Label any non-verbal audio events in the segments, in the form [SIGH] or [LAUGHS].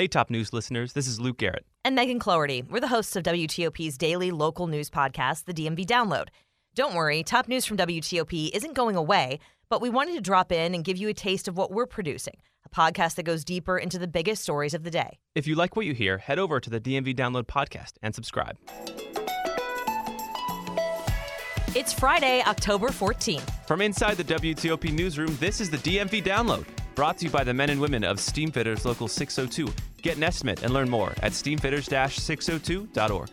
Hey, top news listeners, this is Luke Garrett. And Megan Cloherty. We're the hosts of WTOP's daily local news podcast, the DMV Download. Don't worry, top news from WTOP isn't going away, but we wanted to drop in and give you a taste of what we're producing a podcast that goes deeper into the biggest stories of the day. If you like what you hear, head over to the DMV Download podcast and subscribe. It's Friday, October 14th. From inside the WTOP newsroom, this is the DMV Download, brought to you by the men and women of Steamfitters Local 602. Get an estimate and learn more at steamfitters-602.org.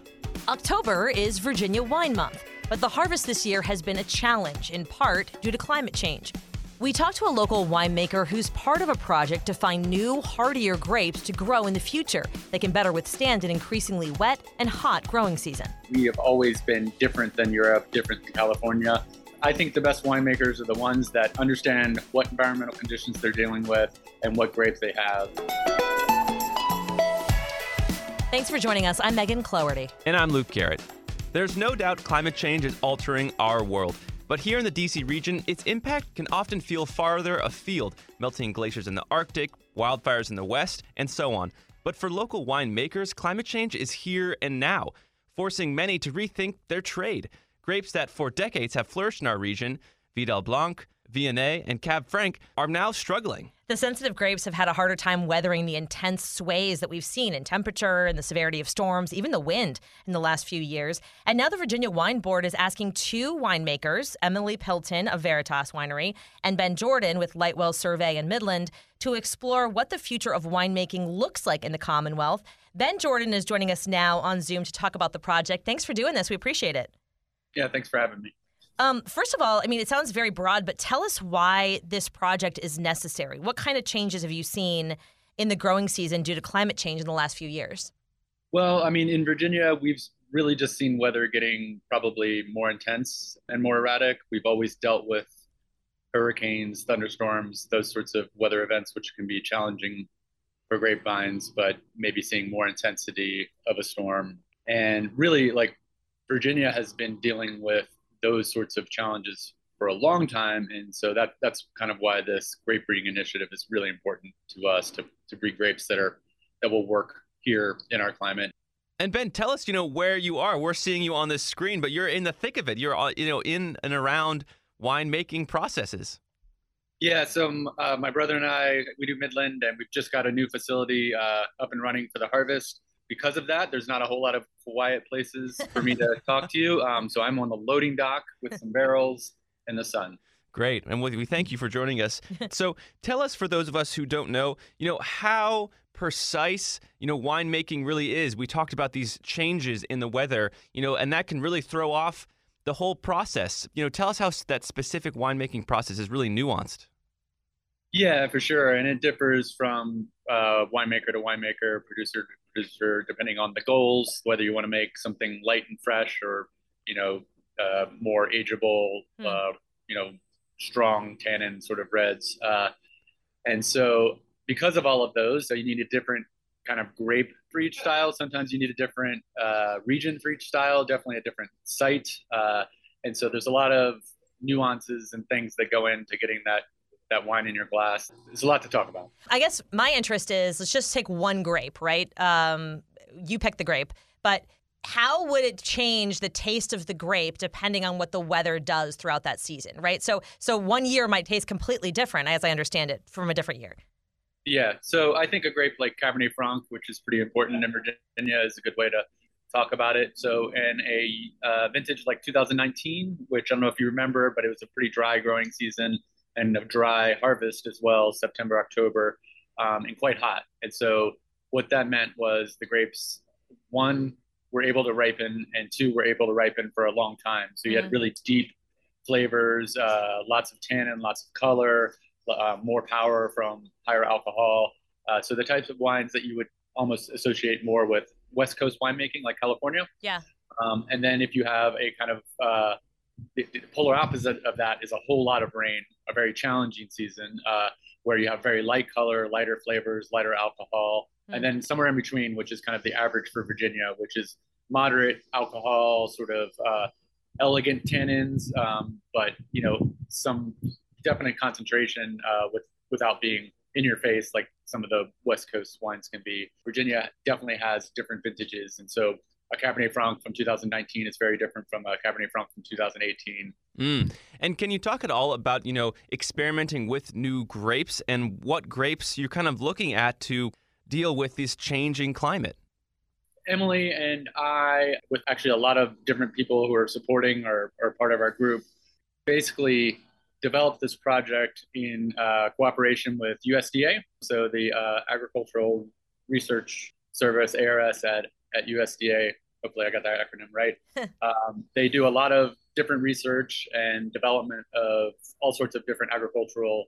October is Virginia Wine Month, but the harvest this year has been a challenge, in part due to climate change. We talked to a local winemaker who's part of a project to find new, hardier grapes to grow in the future that can better withstand an increasingly wet and hot growing season. We have always been different than Europe, different than California. I think the best winemakers are the ones that understand what environmental conditions they're dealing with and what grapes they have. Thanks for joining us. I'm Megan Cloherty. And I'm Luke Garrett. There's no doubt climate change is altering our world. But here in the DC region, its impact can often feel farther afield, melting glaciers in the Arctic, wildfires in the West, and so on. But for local winemakers, climate change is here and now, forcing many to rethink their trade. Grapes that for decades have flourished in our region, Vidal Blanc, Viognier, and Cab Franc, are now struggling. The sensitive grapes have had a harder time weathering the intense sways that we've seen in temperature and the severity of storms, even the wind in the last few years. And now the Virginia Wine Board is asking two winemakers, Emily Pelton of Veritas Winery and Ben Jordan with Lightwell Survey in Midland, to explore what the future of winemaking looks like in the Commonwealth. Ben Jordan is joining us now on Zoom to talk about the project. Thanks for doing this. We appreciate it. Yeah, thanks for having me. Um, first of all, I mean, it sounds very broad, but tell us why this project is necessary. What kind of changes have you seen in the growing season due to climate change in the last few years? Well, I mean, in Virginia, we've really just seen weather getting probably more intense and more erratic. We've always dealt with hurricanes, thunderstorms, those sorts of weather events, which can be challenging for grapevines, but maybe seeing more intensity of a storm. And really, like Virginia has been dealing with those sorts of challenges for a long time. And so that that's kind of why this grape breeding initiative is really important to us to, to breed grapes that are that will work here in our climate. And Ben, tell us, you know, where you are. We're seeing you on this screen, but you're in the thick of it. You're, uh, you know, in and around winemaking processes. Yeah, so um, uh, my brother and I, we do Midland, and we've just got a new facility uh, up and running for the harvest because of that, there's not a whole lot of quiet places for me to talk to you. Um, so I'm on the loading dock with some barrels in the sun. Great. And we thank you for joining us. [LAUGHS] So tell us, for those of us who don't know, you know, how precise, you know, winemaking really is. We talked about these changes in the weather, you know, and that can really throw off the whole process. You know, tell us how that specific winemaking process is really nuanced. Yeah, for sure. And it differs from uh, winemaker to winemaker, producer depending on the goals, whether you want to make something light and fresh or, you know, uh, more ageable, mm. uh, you know, strong tannin sort of reds. Uh, and so, because of all of those, so you need a different kind of grape for each style. Sometimes you need a different uh, region for each style, definitely a different site. Uh, and so, there's a lot of nuances and things that go into getting that that wine in your glass. There's a lot to talk about. I guess my interest is let's just take one grape, right? Um, you pick the grape, but how would it change the taste of the grape depending on what the weather does throughout that season, right? So, so one year might taste completely different, as I understand it, from a different year. Yeah, so I think a grape like Cabernet Franc, which is pretty important in Virginia, is a good way to talk about it. So, in a uh, vintage like 2019, which I don't know if you remember, but it was a pretty dry growing season and a dry harvest as well, September, October, um, and quite hot. And so what that meant was the grapes, one, were able to ripen, and two, were able to ripen for a long time. So you mm. had really deep flavors, uh, lots of tannin, lots of color, uh, more power from higher alcohol. Uh, so the types of wines that you would almost associate more with West Coast winemaking, like California. Yeah. Um, and then if you have a kind of uh, the, the, polar opposite of that is a whole lot of rain, a very challenging season uh, where you have very light color, lighter flavors, lighter alcohol, mm-hmm. and then somewhere in between, which is kind of the average for Virginia, which is moderate alcohol, sort of uh, elegant tannins, um, but you know some definite concentration uh, with without being in your face like some of the West Coast wines can be. Virginia definitely has different vintages, and so a Cabernet Franc from 2019 is very different from a Cabernet Franc from 2018. Mm. And can you talk at all about you know experimenting with new grapes and what grapes you're kind of looking at to deal with this changing climate? Emily and I, with actually a lot of different people who are supporting or, or part of our group, basically developed this project in uh, cooperation with USDA, so the uh, Agricultural Research Service, ARS at, at USDA. Hopefully, I got that acronym right. [LAUGHS] um, they do a lot of different research and development of all sorts of different agricultural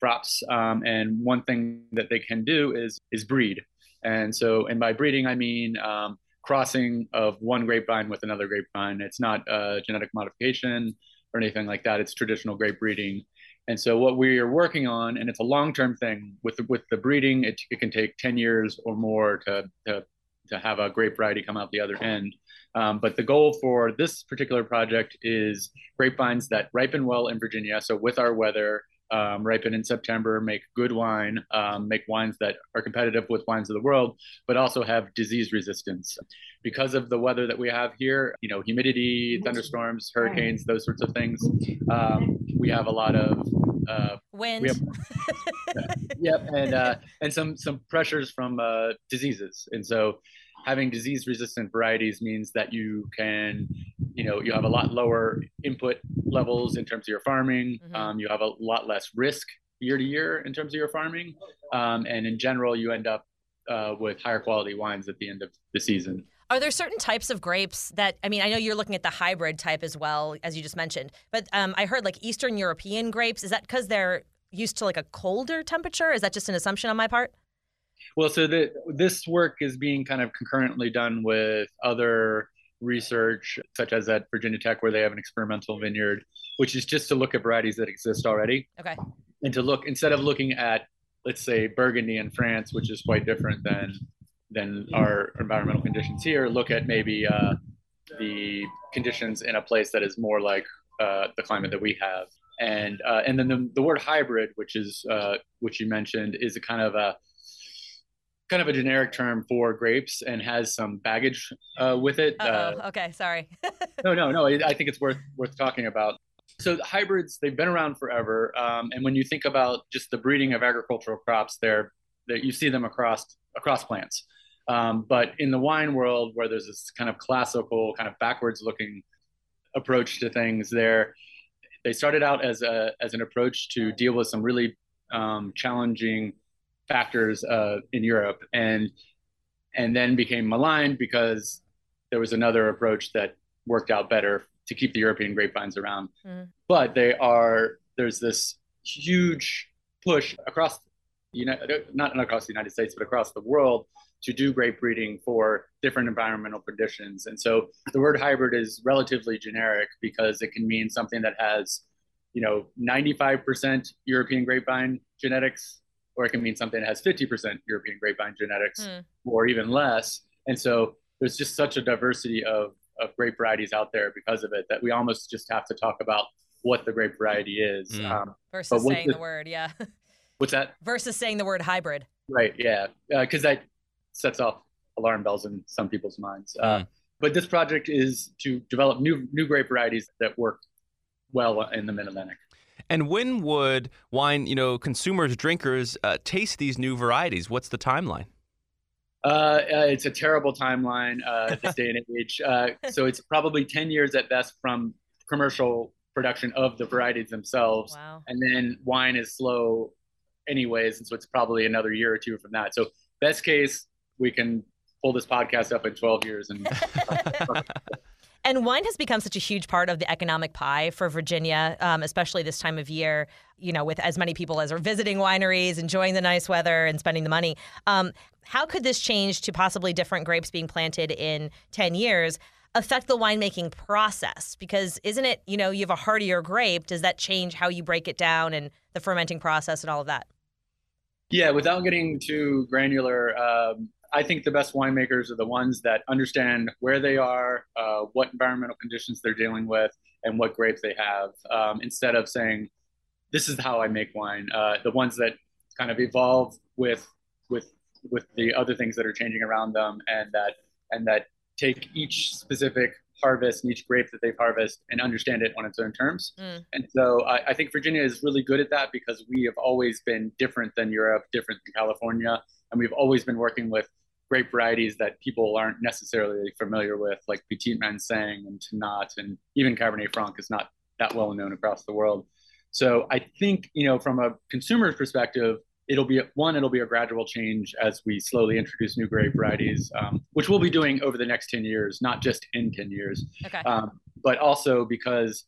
crops. Um, and one thing that they can do is is breed. And so, and by breeding, I mean um, crossing of one grapevine with another grapevine. It's not uh, genetic modification or anything like that. It's traditional grape breeding. And so, what we are working on, and it's a long-term thing with the, with the breeding, it, it can take 10 years or more to, to to have a grape variety come out the other end. Um, but the goal for this particular project is grapevines that ripen well in Virginia. So with our weather, um, ripen in September, make good wine, um, make wines that are competitive with wines of the world, but also have disease resistance. Because of the weather that we have here, you know, humidity, thunderstorms, hurricanes, those sorts of things, um, we have a lot of uh, wind. Have, [LAUGHS] yep, and uh, and some some pressures from uh, diseases, and so having disease resistant varieties means that you can you know you have a lot lower input levels in terms of your farming mm-hmm. um, you have a lot less risk year to year in terms of your farming um, and in general you end up uh, with higher quality wines at the end of the season are there certain types of grapes that I mean? I know you're looking at the hybrid type as well, as you just mentioned. But um, I heard like Eastern European grapes. Is that because they're used to like a colder temperature? Is that just an assumption on my part? Well, so the, this work is being kind of concurrently done with other research, such as at Virginia Tech, where they have an experimental vineyard, which is just to look at varieties that exist already. Okay. And to look instead of looking at, let's say, Burgundy in France, which is quite different than than our environmental conditions here, look at maybe uh, the conditions in a place that is more like uh, the climate that we have. And uh, and then the, the word hybrid, which is uh, which you mentioned, is a kind of a kind of a generic term for grapes and has some baggage uh, with it. Uh, okay, sorry. [LAUGHS] no, no, no. I think it's worth worth talking about. So hybrids, they've been around forever, um, and when you think about just the breeding of agricultural crops, they're, they're you see them across across plants. Um, but in the wine world, where there's this kind of classical, kind of backwards looking approach to things, there they started out as a as an approach to deal with some really um, challenging factors uh, in Europe, and and then became maligned because there was another approach that worked out better to keep the European grapevines around. Mm. But they are there's this huge push across United, not across the United States, but across the world to do grape breeding for different environmental conditions. And so the word hybrid is relatively generic because it can mean something that has, you know, 95% European grapevine genetics or it can mean something that has 50% European grapevine genetics mm. or even less. And so there's just such a diversity of, of grape varieties out there because of it that we almost just have to talk about what the grape variety is. Mm. Um, Versus saying the, the, word, yeah. [LAUGHS] What's that? Versus saying the word hybrid. Right, yeah. Because uh, that sets off alarm bells in some people's minds. Uh, mm. Uh, but this project is to develop new new grape varieties that work well in the Mid-Atlantic. And when would wine, you know, consumers, drinkers uh, taste these new varieties? What's the timeline? Uh, uh, it's a terrible timeline uh, [LAUGHS] this day and age. Uh, so it's probably 10 years at best from commercial production of the varieties themselves. Wow. And then wine is slow anyways. And so it's probably another year or two from that. So best case, we can pull this podcast up in 12 years and [LAUGHS] And wine has become such a huge part of the economic pie for Virginia, um, especially this time of year, you know, with as many people as are visiting wineries, enjoying the nice weather, and spending the money. Um, how could this change to possibly different grapes being planted in 10 years? affect the winemaking process because isn't it you know you have a heartier grape does that change how you break it down and the fermenting process and all of that yeah without getting too granular um, I think the best winemakers are the ones that understand where they are, uh, what environmental conditions they're dealing with, and what grapes they have. Um, instead of saying, "This is how I make wine," uh, the ones that kind of evolve with with with the other things that are changing around them, and that and that take each specific harvest and each grape that they've harvested and understand it on its own terms. Mm. And so I, I, think Virginia is really good at that because we have always been different than Europe, different than California, and we've always been working with grape varieties that people aren't necessarily familiar with, like Petit Manseng and Tannat, and even Cabernet Franc is not that well known across the world. So I think, you know, from a consumer's perspective, it'll be one, it'll be a gradual change as we slowly introduce new grape varieties, um, which we'll be doing over the next 10 years, not just in 10 years, okay. um, but also because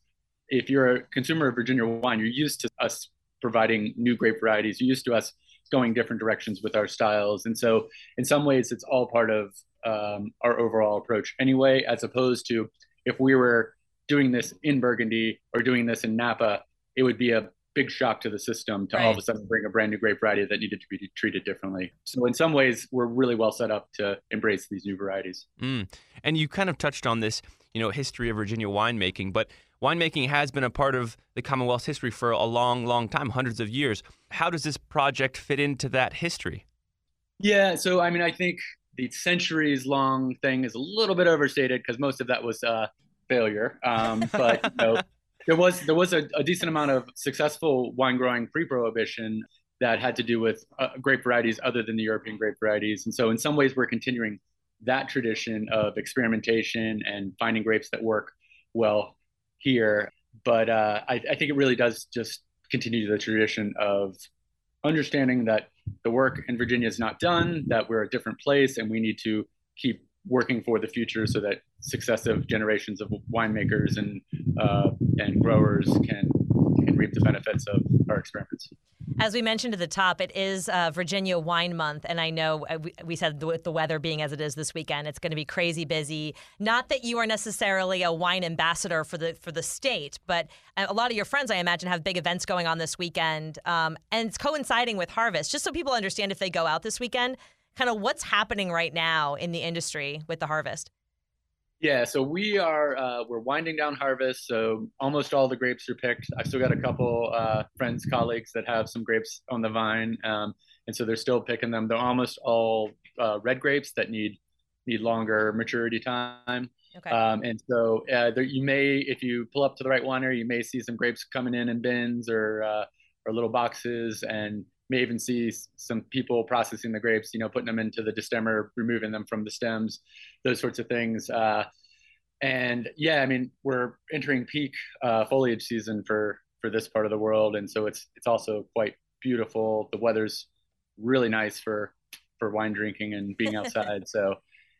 if you're a consumer of Virginia wine, you're used to us providing new grape varieties. You're used to us going different directions with our styles. And so, in some ways, it's all part of um, our overall approach anyway, as opposed to if we were doing this in Burgundy or doing this in Napa, it would be a big shock to the system to right. all of a sudden bring a brand new grape variety that needed to be treated differently. So in some ways, we're really well set up to embrace these new varieties. Mm. And you kind of touched on this, you know, history of Virginia winemaking, but winemaking has been a part of the Commonwealth's history for a long, long time, hundreds of years. How does this project fit into that history? Yeah, so I mean, I think the centuries long thing is a little bit overstated because most of that was uh, failure. Um, [LAUGHS] but you know, there was there was a, a, decent amount of successful wine growing pre-prohibition that had to do with uh, grape varieties other than the European grape varieties, and so in some ways we're continuing that tradition of experimentation and finding grapes that work well here. But uh, I, I think it really does just continue the tradition of understanding that the work in Virginia is not done, that we're a different place, and we need to keep working for the future so that successive generations of winemakers and uh, and growers can can reap the benefits of our experiments. As we mentioned at the top, it is uh, Virginia Wine Month, and I know uh, we, we said with the weather being as it is this weekend, it's going to be crazy busy. Not that you are necessarily a wine ambassador for the for the state, but a lot of your friends, I imagine, have big events going on this weekend, um, and it's coinciding with harvest. Just so people understand, if they go out this weekend, kind of what's happening right now in the industry with the harvest. Yeah, so we are uh, we're winding down harvest. So almost all the grapes are picked. I've still got a couple uh, friends, colleagues that have some grapes on the vine, um, and so they're still picking them. They're almost all uh, red grapes that need need longer maturity time. Okay. Um, and so uh, there, you may, if you pull up to the right winery, you may see some grapes coming in in bins or uh, or little boxes, and may even see some people processing the grapes, you know, putting them into the destemmer, removing them from the stems, those sorts of things. Uh, and yeah, I mean, we're entering peak uh, foliage season for for this part of the world, and so it's it's also quite beautiful. The weather's really nice for for wine drinking and being outside. [LAUGHS] so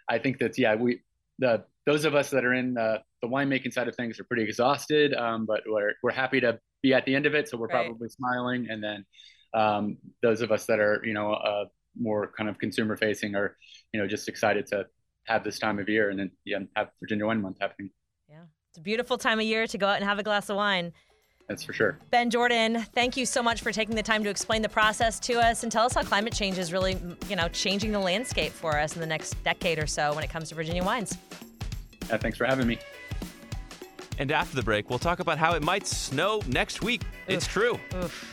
I think that yeah, we the those of us that are in the, the winemaking side of things are pretty exhausted, um, but we're we're happy to be at the end of it. So we're right. probably smiling, and then um, those of us that are you know uh, more kind of consumer facing are you know just excited to have this time of year and then yeah, have Virginia Wine Month happening. Yeah, it's a beautiful time of year to go out and have a glass of wine. That's for sure. Ben Jordan, thank you so much for taking the time to explain the process to us and tell us how climate change is really, you know, changing the landscape for us in the next decade or so when it comes to Virginia wines. Yeah, thanks for having me. And after the break, we'll talk about how it might snow next week. Oof. It's true. Oof.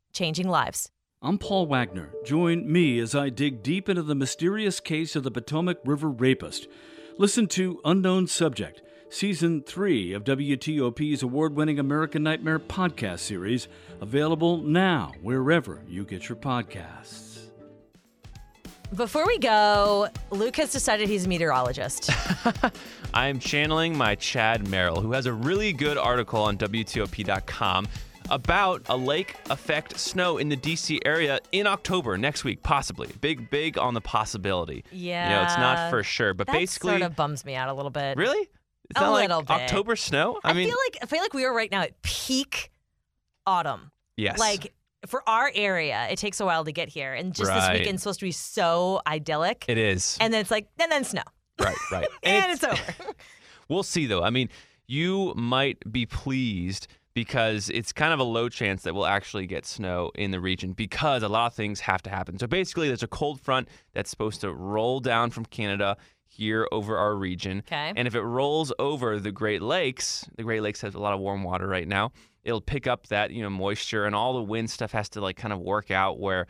changing lives. I'm Paul Wagner. Join me as I dig deep into the mysterious case of the Potomac River rapist. Listen to Unknown Subject, Season 3 of WTOP's award winning American Nightmare podcast series, available now wherever you get your podcasts. Before we go, Luke has decided he's a meteorologist. [LAUGHS] I'm channeling my Chad Merrill, who has a really good article on WTOP.com about a lake effect snow in the DC area in October next week, possibly. Big, big on the possibility. Yeah. You know, it's not for sure, but that basically. sort of bums me out a little bit. Really? It's a not little like bit. October snow? I, I mean, feel like I feel like we are right now at peak autumn. Yes. Like for our area, it takes a while to get here, and just this Right. weekend's supposed to be so idyllic, It is. and then it's like, and then snow, right, right. [LAUGHS] and, it's, over. [LAUGHS] We'll see, though. I mean, you might be pleased because it's kind of a low chance that we'll actually get snow in the region because a lot of things have to happen. So basically, there's a cold front that's supposed to roll down from Canada here over our region. Okay. And if it rolls over the Great Lakes, the Great Lakes has a lot of warm water right now. It'll pick up that, you know, moisture and all the wind stuff has to like kind of work out where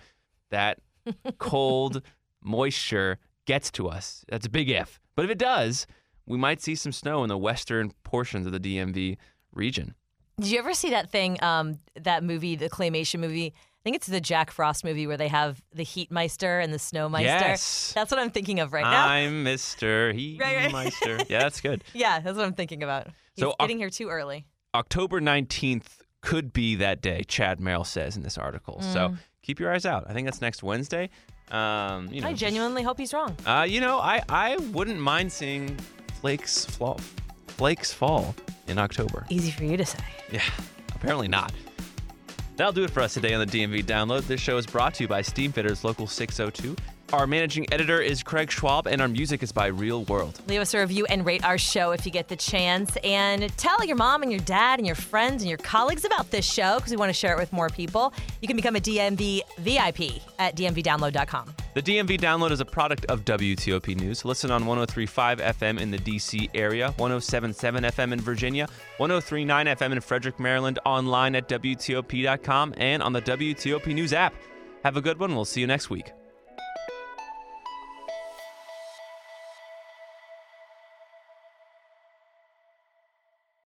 that [LAUGHS] cold moisture gets to us. That's a big if. But if it does, we might see some snow in the western portions of the DMV region. Did you ever see that thing, um, that movie, the claymation movie? I think it's the Jack Frost movie where they have the Heat Miser and the Snow Miser. Yes. That's what I'm thinking of right now. I'm Mr. Right, right. Heat Miser. [LAUGHS] yeah, that's good. yeah, that's what I'm thinking about. He's So, getting here too early. October 19th could be that day, Chad Merrill says in this article. So keep your eyes out. I think that's next Wednesday. Um, you know, I just- genuinely hope he's wrong. Uh, you know, I, I wouldn't mind seeing flakes fall, flakes fall in October. Easy for you to say. Yeah, apparently not. That'll do it for us today on the DMV Download. This show is brought to you by Steamfitters Local 602. Our managing editor is Craig Schwab, and our music is by Real World. Leave us a review and rate our show if you get the chance. And tell your mom and your dad and your friends and your colleagues about this show because we want to share it with more people. You can become a DMV VIP at dmvdownload.com. The DMV Download is a product of WTOP News. Listen on 1035 FM in the DC area, 1077 FM in Virginia, 1039 FM in Frederick, Maryland, online at WTOP.com, and on the WTOP News app. Have a good one. We'll see you next week.